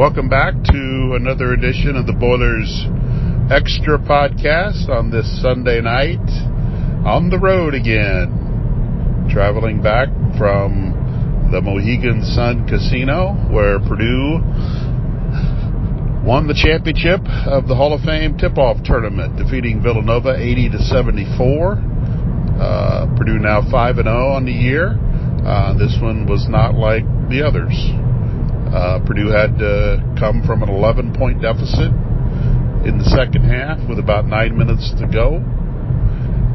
Welcome back to another edition of the Boilers Extra Podcast on this Sunday night. On the road again. Traveling back from the Mohegan Sun Casino where Purdue won the championship of the Hall of Fame tip-off tournament, defeating Villanova 80 to 74. Uh, Purdue now 5 and 0 on the year. Uh, this one was not like the others. Uh, Purdue had to come from an 11 point deficit in the second half with about nine minutes to go.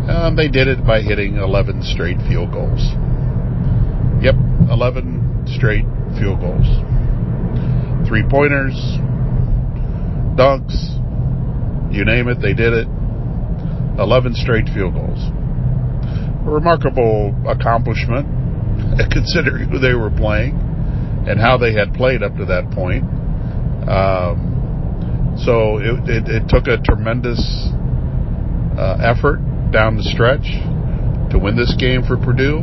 Um, they did it by hitting 11 straight field goals. Yep, 11 straight field goals. Three pointers, dunks, you name it, they did it. 11 straight field goals. A remarkable accomplishment considering who they were playing and how they had played up to that point. Um, so it, it, it, took a tremendous uh, effort down the stretch to win this game for Purdue.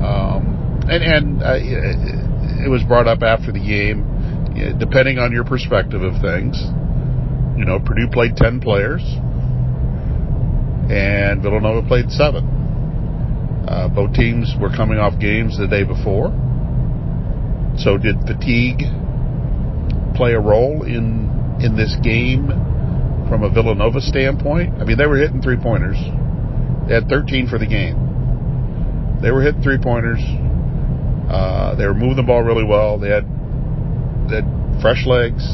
Um, and and uh, it, was brought up after the game, depending on your perspective of things. You know, Purdue played 10 players, and Villanova played seven. Uh, both teams were coming off games the day before. So did fatigue play a role in in this game from a Villanova standpoint? I mean, they were hitting three pointers. They had 13 for the game. They were hitting three pointers. Uh, they were moving the ball really well. They had they had fresh legs,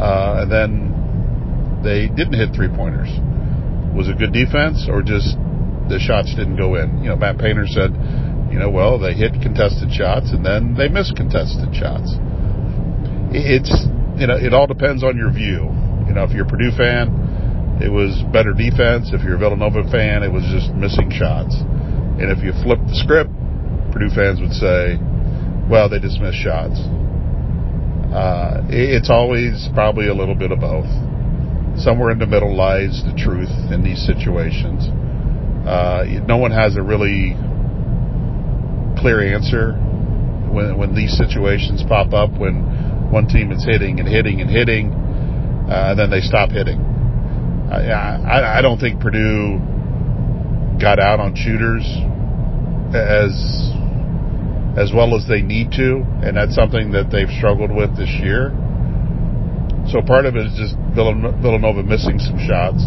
uh, and then they didn't hit three pointers. Was it good defense or just the shots didn't go in? You know, Matt Painter said you know, well, they hit contested shots and then they miss contested shots. It's, you know, it all depends on your view. You know, if you're a Purdue fan, it was better defense. If you're a Villanova fan, it was just missing shots. And if you flip the script, Purdue fans would say, well, they just missed shots. Uh, it's always probably a little bit of both. Somewhere in the middle lies the truth in these situations. Uh, no one has a really clear answer when when these situations pop up when one team is hitting and hitting and hitting, uh, and then they stop hitting. I, I, I don't think Purdue got out on shooters as as well as they need to, and that's something that they've struggled with this year. So part of it is just Villanova missing some shots,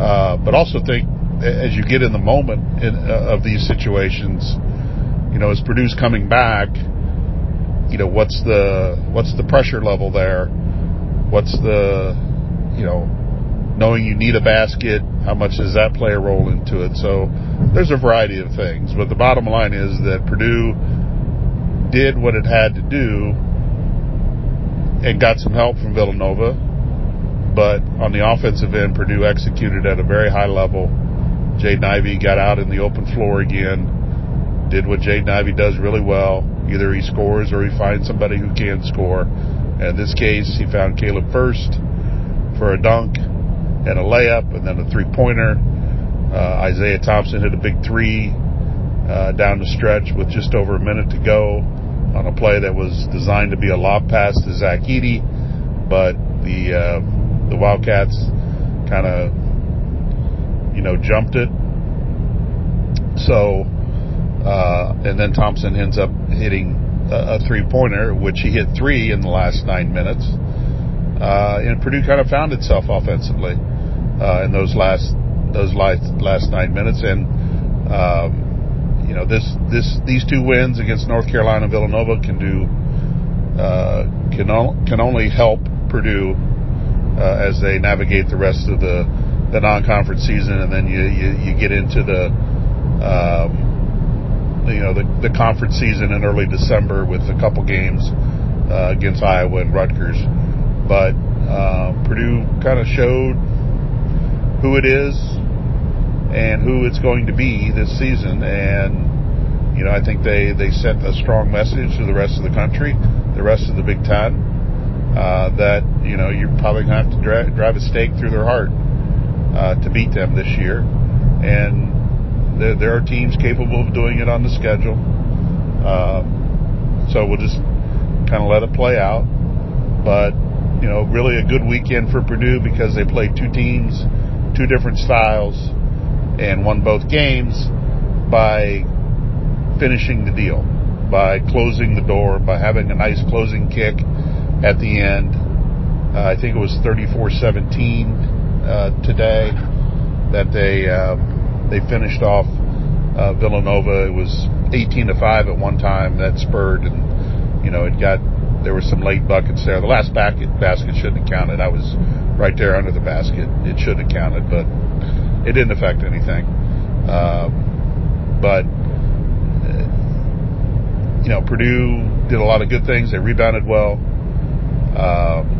uh, but also think as you get in the moment in, uh, of these situations, you know, as Purdue's coming back, you know, what's the what's the pressure level there? What's the, you know, knowing you need a basket, how much does that play a role into it? So there's a variety of things, but the bottom line is that Purdue did what it had to do and got some help from Villanova. But on the offensive end, Purdue executed at a very high level. Jaden Ivey got out in the open floor again did what Jaden Ivey does really well. Either he scores or he finds somebody who can score. And in this case, he found Caleb Furst for a dunk and a layup and then a three pointer. Uh, Isaiah Thompson hit a big three uh, down the stretch with just over a minute to go on a play that was designed to be a lob pass to Zach Edey, but the uh, the Wildcats kind of you know jumped it. So uh, and then Thompson ends up hitting a, a three pointer, which he hit three in the last nine minutes. Uh, and Purdue kind of found itself offensively uh, in those last those last last nine minutes. And um, you know this this these two wins against North Carolina and Villanova can do uh, can can only help Purdue uh, as they navigate the rest of the the non-conference season, and then you you, you get into the um, you know the, the conference season in early December with a couple games uh, against Iowa and Rutgers. But uh, Purdue kind of showed who it is and who it's going to be this season, and you know I think they they sent a strong message to the rest of the country, the rest of the Big Ten. Uh, that you know you're probably to have to dra- drive a stake through their heart uh, to beat them this year, and there, there are teams capable of doing it on the schedule. Uh, so we'll just kind of let it play out. But you know, really a good weekend for Purdue because they played two teams, two different styles, and won both games by finishing the deal, by closing the door, by having a nice closing kick at the end. Uh, I think it was 34-17 uh, today that they uh, they finished off uh, Villanova. It was 18 to five at one time. That spurred, and you know it got there were some late buckets there. The last basket basket shouldn't have counted. I was right there under the basket. It shouldn't have counted, but it didn't affect anything. Uh, but uh, you know, Purdue did a lot of good things. They rebounded well. Um,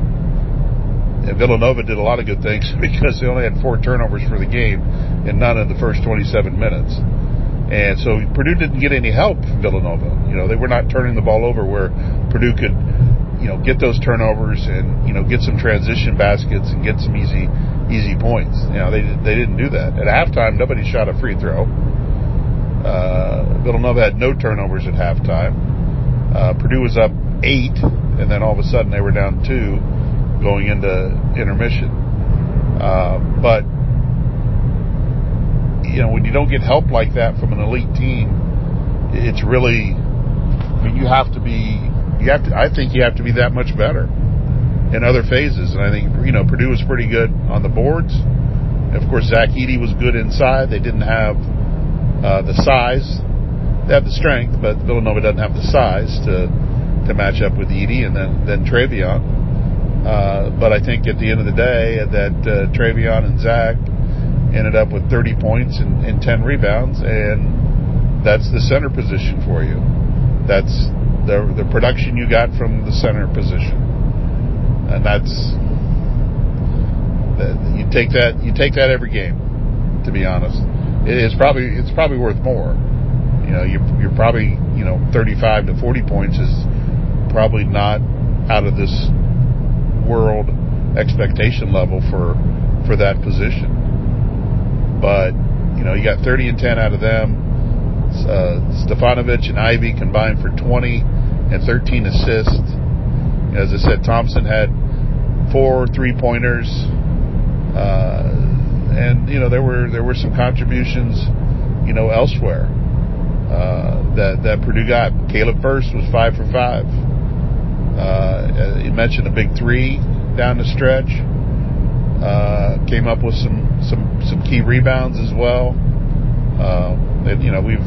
Villanova did a lot of good things because they only had four turnovers for the game and none in the first 27 minutes. And so Purdue didn't get any help from Villanova. You know, they were not turning the ball over where Purdue could, you know, get those turnovers and, you know, get some transition baskets and get some easy easy points. You know, they they didn't do that. At halftime, nobody shot a free throw. Uh, Villanova had no turnovers at halftime. Uh, Purdue was up eight, and then all of a sudden they were down two going into intermission. Uh, but you know, when you don't get help like that from an elite team, it's really, I mean, you have to be, you have to, I think you have to be that much better in other phases. And I think, you know, Purdue was pretty good on the boards. Of course, Zach Edey was good inside. They didn't have uh, the size. They have the strength, but Villanova doesn't have the size to to match up with Edey and then then Trevion. Uh, but I think at the end of the day, that uh, Trevion and Zach ended up with 30 points and, and 10 rebounds, and that's the center position for you. That's the the production you got from the center position, and that's you take that you take that every game. To be honest, it's probably it's probably worth more. You know, you're you're probably you know 35 to 40 points is probably not out of this world expectation level for for that position. But, you know, you got 30 and 10 out of them. Uh, Stefanovic and Ivey combined for 20 and 13 assists. As I said, Thompson had four three pointers. Uh, and you know there were there were some contributions, you know, elsewhere uh, that that Purdue got. Caleb Furst was five for five. Uh, you mentioned a big three down the stretch. Uh, came up with some some some key rebounds as well. Uh, and, you know, we've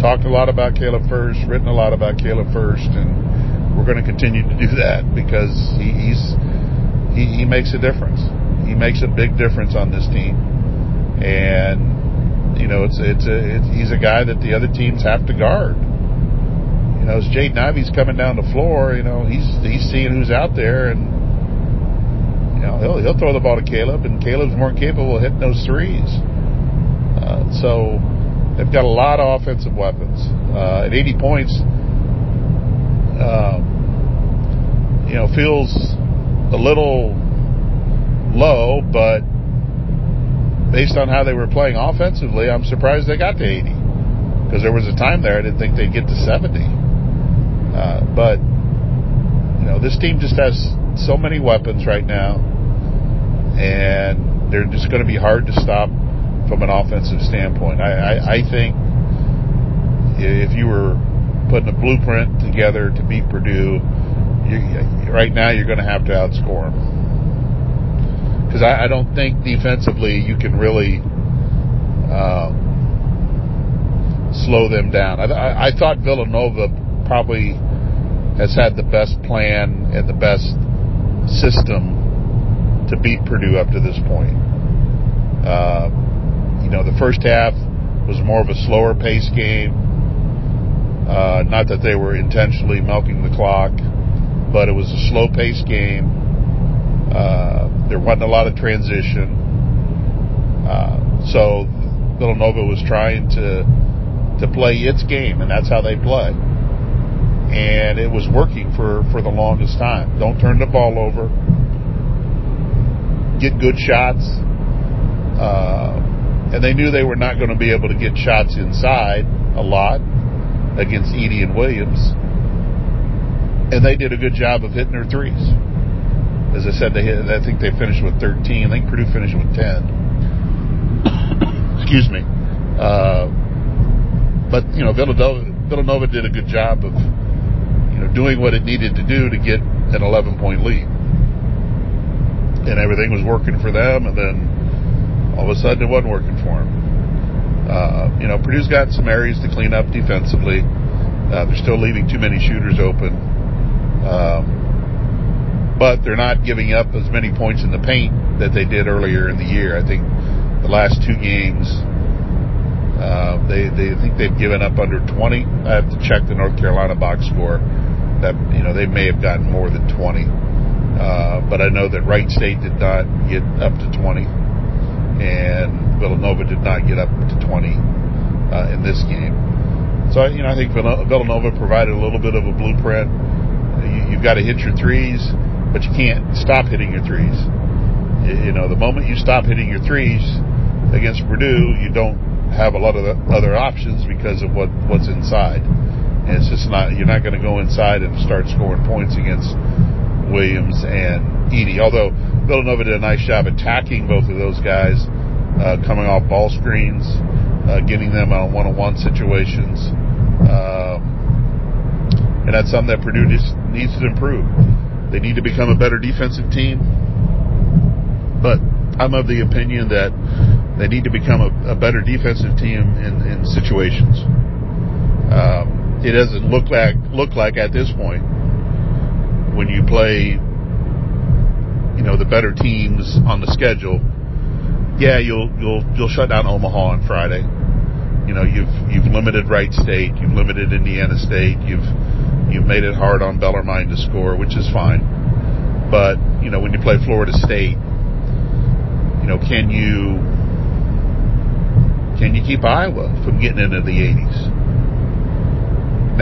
talked a lot about Caleb Furst, written a lot about Caleb Furst, and we're going to continue to do that because he, he's he, he makes a difference. He makes a big difference on this team, and you know, it's it's a it's, he's a guy that the other teams have to guard. You know, as Jaden Ivey's coming down the floor, you know, he's he's seeing who's out there and you know, he'll he'll throw the ball to Caleb, and Caleb's more capable of hitting those threes. Uh, so they've got a lot of offensive weapons. Uh, at 80 points, um, you know, feels a little low, but based on how they were playing offensively, I'm surprised they got to 80. Because there was a time there I didn't think they'd get to 70. Uh, but, you know, this team just has so many weapons right now and they're just going to be hard to stop from an offensive standpoint. I, I, I think if you were putting a blueprint together to beat Purdue, you, right now you're going to have to outscore them. Because I, I, don't think defensively you can really um, slow them down. I, I thought Villanova probably has had the best plan and the best system to beat Purdue up to this point. Uh, you know, the first half was more of a slower pace game. Uh, not that they were intentionally milking the clock, but it was a slow pace game. Uh, there wasn't a lot of transition. Uh, so Villanova was trying to to play its game, and that's how they play. And it was working for, for the longest time. Don't turn the ball over get good shots. Uh, and they knew they were not going to be able to get shots inside a lot against Edey and Williams. and they did a good job of hitting their threes. As I said, they hit, I think they finished with 13. I think Purdue finished with 10. Excuse me. Uh, but you know, Villanova, Villanova did a good job of you know doing what it needed to do to get an 11 point lead, and everything was working for them. And then all of a sudden, it wasn't working for them. Uh, you know, Purdue's got some areas to clean up defensively. Uh, they're still leaving too many shooters open. Um, but they're not giving up as many points in the paint that they did earlier in the year. I think the last two games, uh, they they think they've given up under 20. I have to check the North Carolina box score. That you know they may have gotten more than 20, uh, but I know that Wright State did not get up to 20, and Villanova did not get up to 20 uh, in this game. So you know I think Villanova provided a little bit of a blueprint. You, you've got to hit your threes, but you can't stop hitting your threes. You know the moment you stop hitting your threes against Purdue, you don't have a lot of other options because of what what's inside. It's just not you're not going to go inside and start scoring points against Williams and Edey. Although Villanova did a nice job attacking both of those guys, uh, coming off ball screens, uh, getting them on one-on-one situations, um, and that's something that Purdue just needs to improve. They need to become a better defensive team, but I'm of the opinion that they need to become a, a better defensive team in, in situations. Um, it doesn't look like look like at this point when you play, you know, the better teams on the schedule. Yeah, you'll you'll you'll shut down Omaha on Friday. You know, you've you've limited Wright State, you've limited Indiana State, you've you've made it hard on Bellarmine to score, which is fine. But you know, when you play Florida State you know, can you can you keep Iowa from getting into the 80s?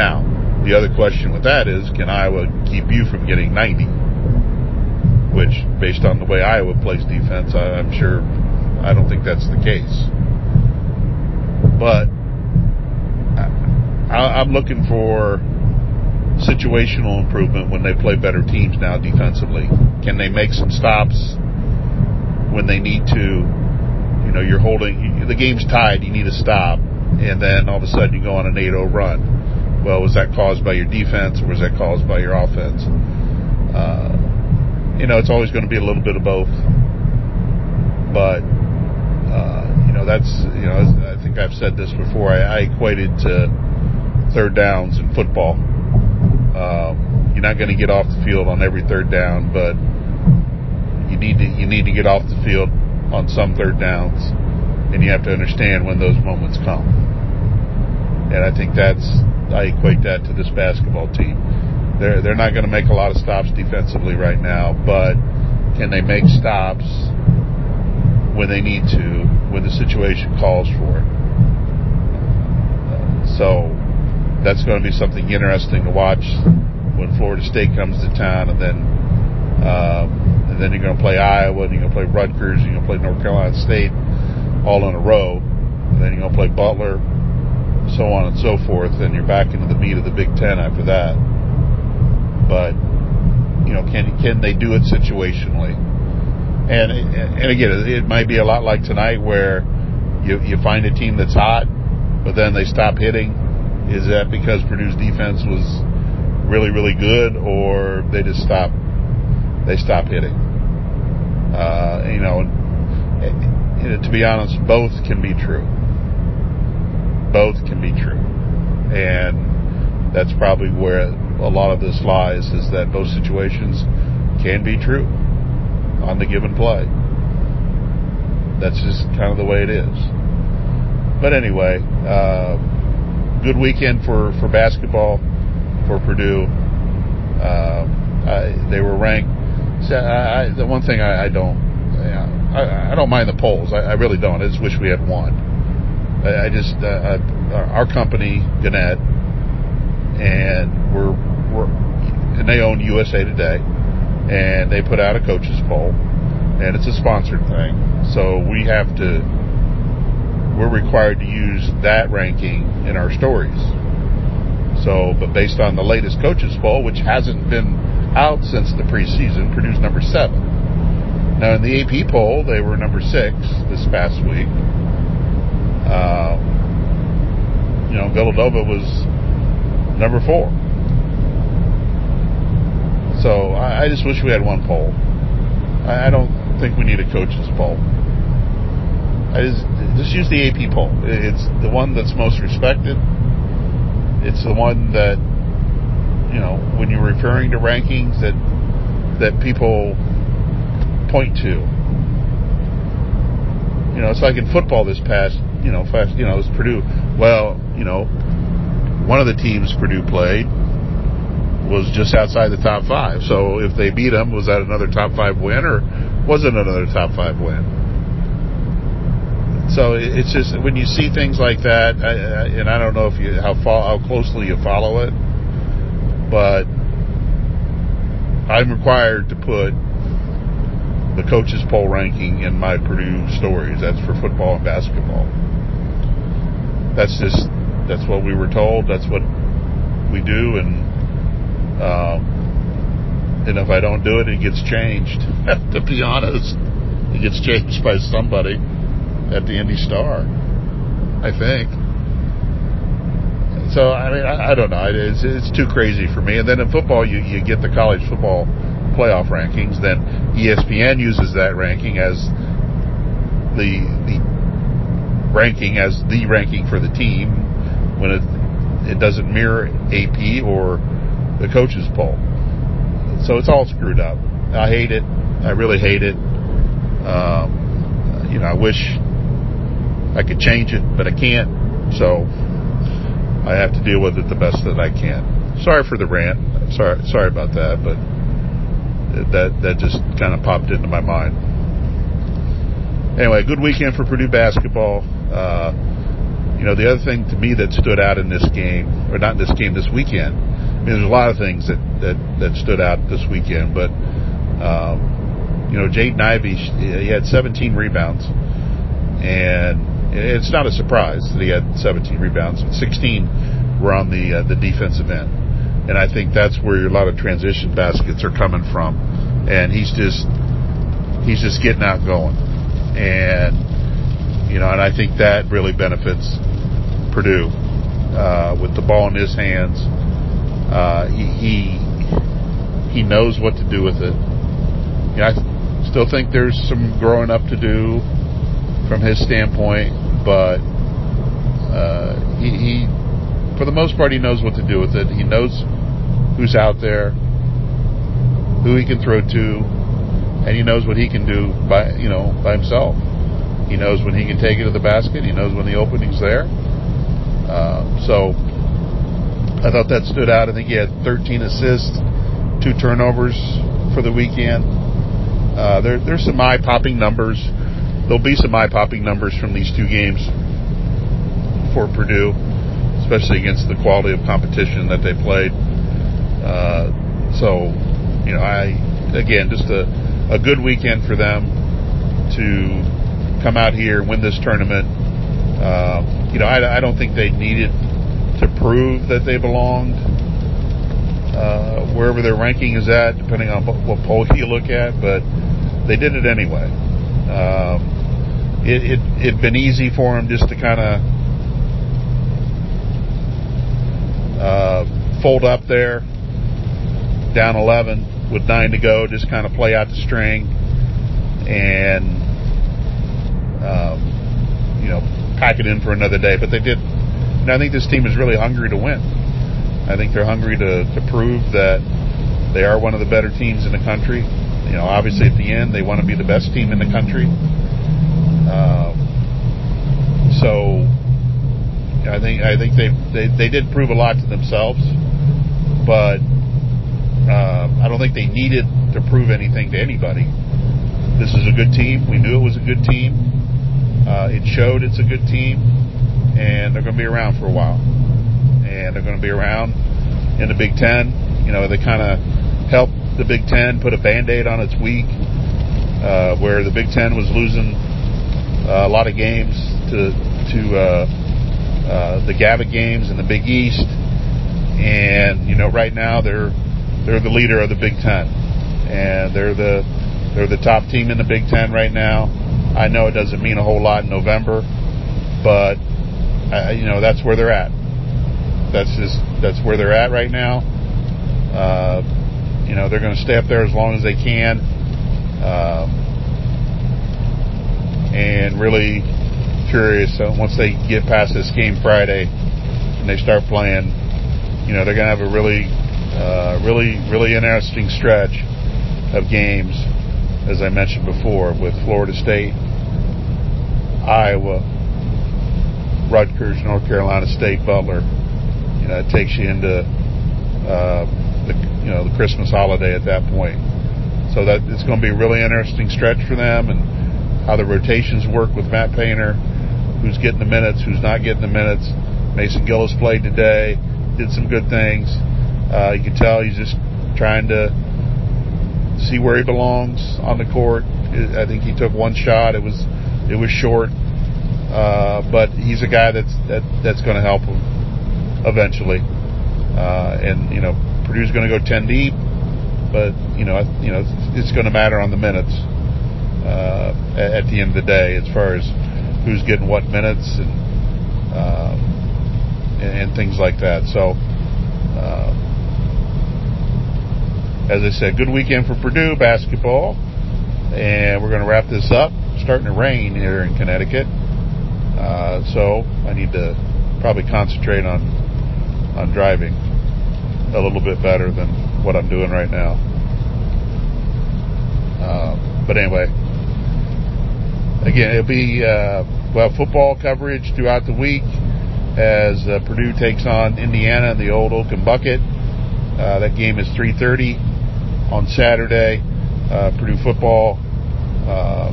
Now, the other question with that is, can Iowa keep you from getting 90? Which, based on the way Iowa plays defense, I'm sure I don't think that's the case. But I'm looking for situational improvement when they play better teams now defensively. Can they make some stops when they need to. You know, you're holding the game's tied. You need to stop, and then all of a sudden you go on an 8-0 run. Well, was that caused by your defense, or was that caused by your offense? Uh, you know, it's always going to be a little bit of both. But uh, you know, that's you know, I think I've said this before. I, I equated to third downs in football. Um, you're not going to get off the field on every third down, but you need to you need to get off the field on some third downs, and you have to understand when those moments come. And I think that's I equate that to this basketball team. They're they're not going to make a lot of stops defensively right now, but can they make stops when they need to, when the situation calls for it? So that's going to be something interesting to watch when Florida State comes to town, and then. Um, and then you're going to play Iowa, and you're going to play Rutgers, and you're going to play North Carolina State, all in a row. And then you're going to play Butler, so on and so forth, and you're back into the meat of the Big Ten after that. But you know, can can they do it situationally? And and again, it might be a lot like tonight where you you find a team that's hot, but then they stop hitting. Is that because Purdue's defense was really really good, or they just stopped they stop hitting. Uh, you know, to be honest, both can be true. Both can be true, and that's probably where a lot of this lies. Is that both situations can be true on the given play. That's just kind of the way it is. But anyway, uh, good weekend for for basketball for Purdue. Uh, I, they were ranked See, I, I, the one thing I, don't, I, don't mind the polls. I, I, really don't. I just wish we had one. I, just, uh, uh, our company, Gannett, and we're, we're, and they own USA Today, and they put out a coaches poll, and it's a sponsored thing. So we have to, we're required to use that ranking in our stories. So, but based on the latest coaches poll, which hasn't been out since the preseason, Purdue's number seven. Now in the AP poll, they were number six this past week. Uh, you know, Villanova was number four. So I, I just wish we had one poll. I, I don't think we need a coach's poll. I just, just use the AP poll. It's the one that's most respected. It's the one that you know when you're referring to rankings that that people point to. You know, it's like in football this past, you know, fast, you know, it was Purdue. Well, you know, one of the teams Purdue played was just outside the top five. So if they beat them, was that another top five win or was it another top five win? So it's just when you see things like that, and I don't know if you how fo- how closely you follow it, but I'm required to put the coaches poll ranking in my Purdue stories. That's for football and basketball. That's just that's what we were told. That's what we do, and um, and if I don't do it, it gets changed. to be honest, it gets changed by somebody at the Indy Star, I think. So I mean, I, I don't know. It's, it's too crazy for me. And then in football, you you get the college football playoff rankings. Then ESPN uses that ranking as the the ranking as the ranking for the team when it it doesn't mirror AP or the coaches poll. So it's all screwed up. I hate it. I really hate it. Um, you know, I wish I could change it, but I can't. So I have to deal with it the best that I can. Sorry for the rant. Sorry, sorry about that, but that that just kind of popped into my mind. Anyway, good weekend for Purdue basketball. Uh, you know, the other thing to me that stood out in this game, or not in this game, this weekend. I mean, there's a lot of things that that, that stood out this weekend, but um, you know, Jaden Ivey, he had 17 rebounds, and it's not a surprise that he had 17 rebounds. 16 were on the uh, the defensive end, and I think that's where a lot of transition baskets are coming from. And he's just he's just getting out going, and you know, and I think that really benefits Purdue uh, with the ball in his hands. Uh, he, he he knows what to do with it. You know, I still think there's some growing up to do from his standpoint, but uh, he, he, for the most part, he knows what to do with it. He knows who's out there, who he can throw to, and he knows what he can do by you know by himself. He knows when he can take it to the basket. He knows when the opening's there. Uh, so I thought that stood out. I think he had 13 assists, two turnovers for the weekend. Uh, there, there's some eye-popping numbers there'll be some eye-popping numbers from these two games for Purdue, especially against the quality of competition that they played. Uh, so, you know, I again just a, a good weekend for them to come out here win this tournament. Uh, you know, I, I, don't think they needed to prove that they belonged uh, wherever their ranking is at, depending on what, poll you look at, but they did it anyway. Um, it, it it'd been easy for him just to kind of uh, fold up there, down 11 with nine to go, just kind of play out the string, and um, you know pack it in for another day. But they did. And I think this team is really hungry to win. I think they're hungry to, to prove that they are one of the better teams in the country. You know, obviously at the end they want to be the best team in the country. Um, so I think I think they, they they did prove a lot to themselves, but uh, I don't think they needed to prove anything to anybody. This is a good team. We knew it was a good team. Uh, it showed it's a good team, and they're going to be around for a while. And they're going to be around in the Big Ten. You know, they kind of helped the Big Ten put a band-aid on its week, uh, where the Big Ten was losing uh, a lot of games to to uh, uh, the Gavitt games in the Big East, and you know right now they're they're the leader of the Big Ten, and they're the they're the top team in the Big Ten right now. I know it doesn't mean a whole lot in November, but uh, you know that's where they're at. That's just that's where they're at right now. Uh, you know they're going to stay up there as long as they can, um, and really curious uh, once they get past this game Friday and they start playing. You know they're going to have a really, uh, really, really interesting stretch of games, as I mentioned before, with Florida State, Iowa, Rutgers, North Carolina State, Butler. You know, it takes you into uh, the you know the Christmas holiday at that point. So that it's going to be a really interesting stretch for them, and how the rotations work with Matt Painter, who's getting the minutes, who's not getting the minutes. Mason Gillis played today, did some good things. Uh, you can tell he's just trying to see where he belongs on the court. I think he took one shot. It was it was short, uh, but he's a guy that's that, that's going to help him eventually. Uh, and you know, Purdue's going to go ten deep, but you know, you know, it's, going to matter on the minutes uh, at, the end of the day as far as who's getting what minutes and um, and, and, things like that. So. Uh, as I said, good weekend for Purdue basketball. And we're going to wrap this up. It's starting to rain here in Connecticut. Uh, so I need to probably concentrate on on driving a little bit better than what I'm doing right now. Uh, but anyway, again, it'll be uh, well football coverage throughout the week as uh, Purdue takes on Indiana in the old Oaken Bucket. Uh, that game is 3:30 on Saturday. Uh, Purdue football uh,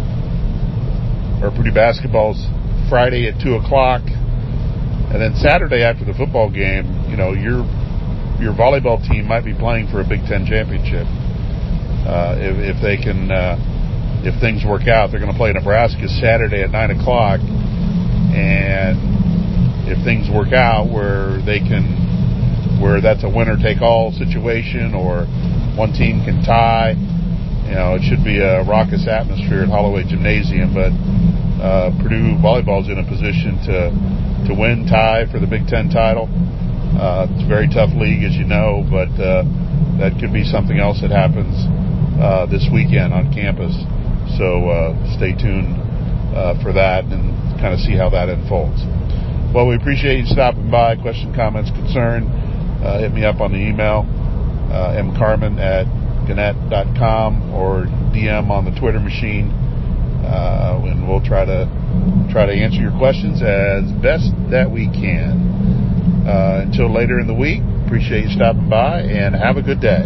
or Purdue basketball's Friday at two o'clock, and then Saturday after the football game, you know your your volleyball team might be playing for a Big Ten championship uh, if, if they can. Uh, if things work out, they're going to play Nebraska Saturday at nine o'clock, and if things work out where they can, where that's a winner take all situation, or one team can tie. You know, it should be a raucous atmosphere at Holloway Gymnasium, but uh, Purdue volleyball is in a position to to win, tie for the Big Ten title. Uh, it's a very tough league, as you know, but uh, that could be something else that happens uh, this weekend on campus. So uh, stay tuned uh, for that and kind of see how that unfolds. Well, we appreciate you stopping by. Question, comments, concern, uh, hit me up on the email uh, mcarmin at gannett.com or DM on the Twitter machine, uh, and we'll try to try to answer your questions as best that we can. Uh, until later in the week, appreciate you stopping by and have a good day.